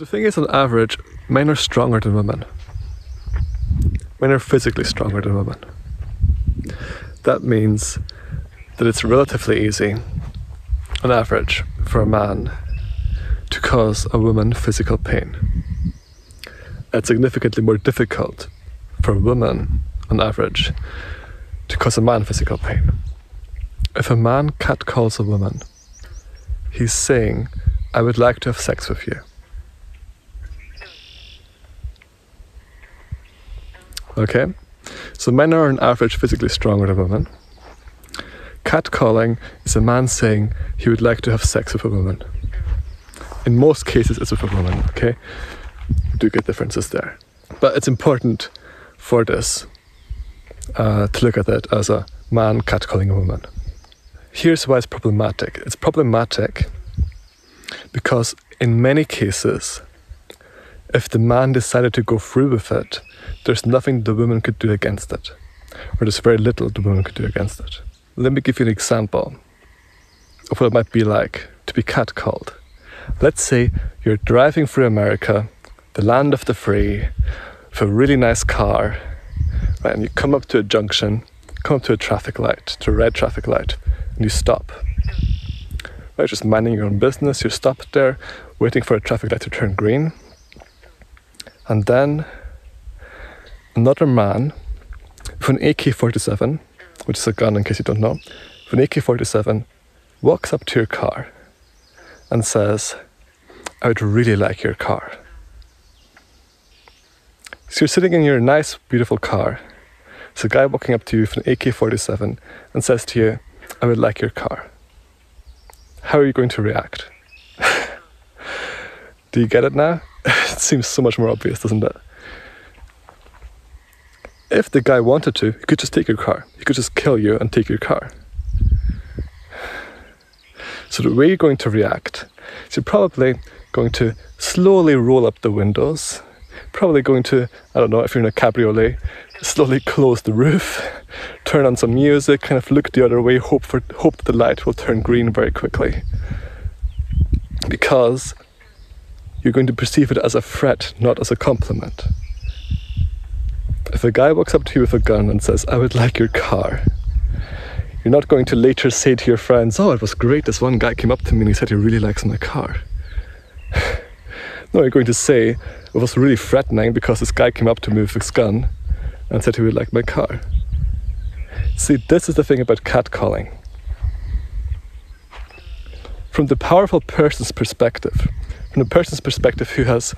the thing is, on average, men are stronger than women. Men are physically stronger than women. That means that it's relatively easy, on average, for a man to cause a woman physical pain. It's significantly more difficult for a woman, on average, to cause a man physical pain. If a man catcalls a woman, he's saying, I would like to have sex with you. Okay? So men are on average physically stronger than women. Catcalling is a man saying he would like to have sex with a woman. In most cases, it's with a woman, okay? Do get differences there. But it's important for this uh, to look at it as a man catcalling a woman. Here's why it's problematic it's problematic because, in many cases, if the man decided to go through with it, there's nothing the woman could do against it, or there's very little the woman could do against it. Let me give you an example of what it might be like to be catcalled. Let's say you're driving through America, the land of the free, with a really nice car, right, and you come up to a junction, come up to a traffic light, to a red traffic light, and you stop. Right, just minding your own business, you stop there, waiting for a traffic light to turn green, and then another man with an AK 47, which is a gun in case you don't know, with an AK 47 walks up to your car and says, I would really like your car. So you're sitting in your nice, beautiful car. There's a guy walking up to you with an AK 47 and says to you, I would like your car. How are you going to react? Do you get it now? it seems so much more obvious, doesn't it? If the guy wanted to, he could just take your car. He could just kill you and take your car. So the way you're going to react is you're probably going to slowly roll up the windows. Probably going to, I don't know, if you're in a cabriolet, slowly close the roof, turn on some music, kind of look the other way, hope for hope the light will turn green very quickly. Because you're going to perceive it as a threat, not as a compliment. If a guy walks up to you with a gun and says, I would like your car, you're not going to later say to your friends, Oh, it was great, this one guy came up to me and he said he really likes my car. no, you're going to say, It was really threatening because this guy came up to me with his gun and said he would like my car. See, this is the thing about catcalling. From the powerful person's perspective, from the person's perspective who has,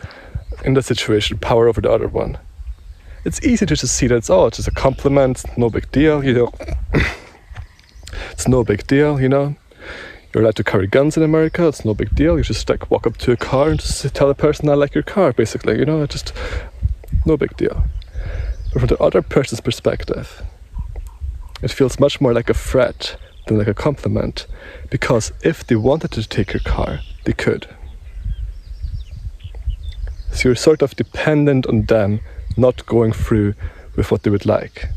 in that situation, power over the other one, it's easy to just see that it's, oh, it's just a compliment, no big deal, you know. it's no big deal, you know. You're allowed to carry guns in America, it's no big deal. You just like walk up to a car and just tell a person I like your car, basically, you know, it's just no big deal. But from the other person's perspective, it feels much more like a threat than like a compliment because if they wanted to take your car, they could. So you're sort of dependent on them not going through with what they would like.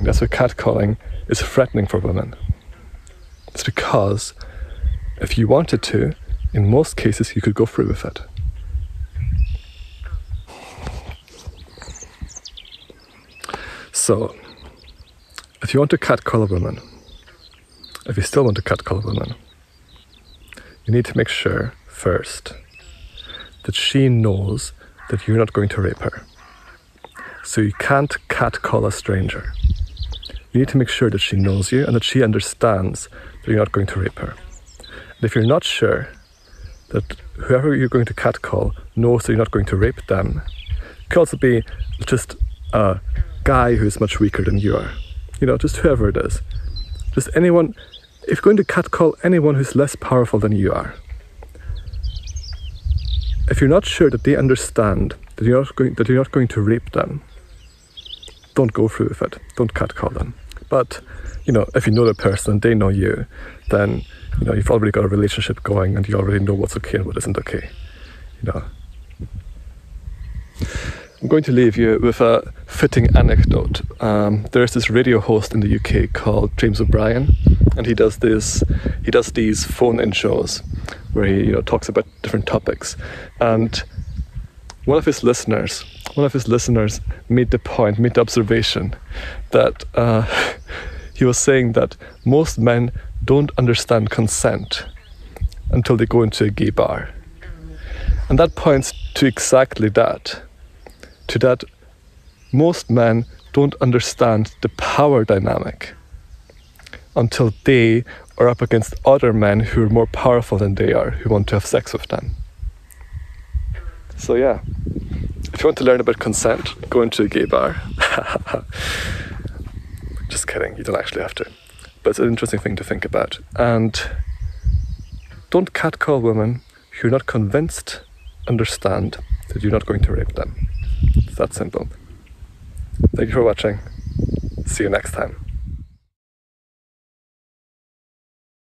That's why catcalling is threatening for women. It's because if you wanted to, in most cases, you could go through with it. So, if you want to catcall a woman, if you still want to catcall a woman, you need to make sure first that she knows that you're not going to rape her. So you can't catcall a stranger. You need to make sure that she knows you and that she understands that you're not going to rape her. And if you're not sure that whoever you're going to catcall knows that you're not going to rape them, could also be just a guy who's much weaker than you are. You know, just whoever it is. Just anyone, if you're going to catcall anyone who's less powerful than you are, if you're not sure that they understand that you're not going, that you're not going to rape them, don't go through with it. Don't catcall them. But you know, if you know the person they know you, then you know you've already got a relationship going and you already know what's okay and what isn't okay. You know. I'm going to leave you with a fitting anecdote. Um, there's this radio host in the UK called James O'Brien, and he does this. He does these phone-in shows where he you know talks about different topics. And one of his listeners, one of his listeners, made the point, made the observation that uh, he was saying that most men don't understand consent until they go into a gay bar, and that points to exactly that to that most men don't understand the power dynamic until they are up against other men who are more powerful than they are, who want to have sex with them. So, yeah, if you want to learn about consent, go into a gay bar. Just kidding, you don't actually have to. But it's an interesting thing to think about. And don't catcall women who you're not convinced understand that you're not going to rape them. It's that simple. Thank you for watching. See you next time.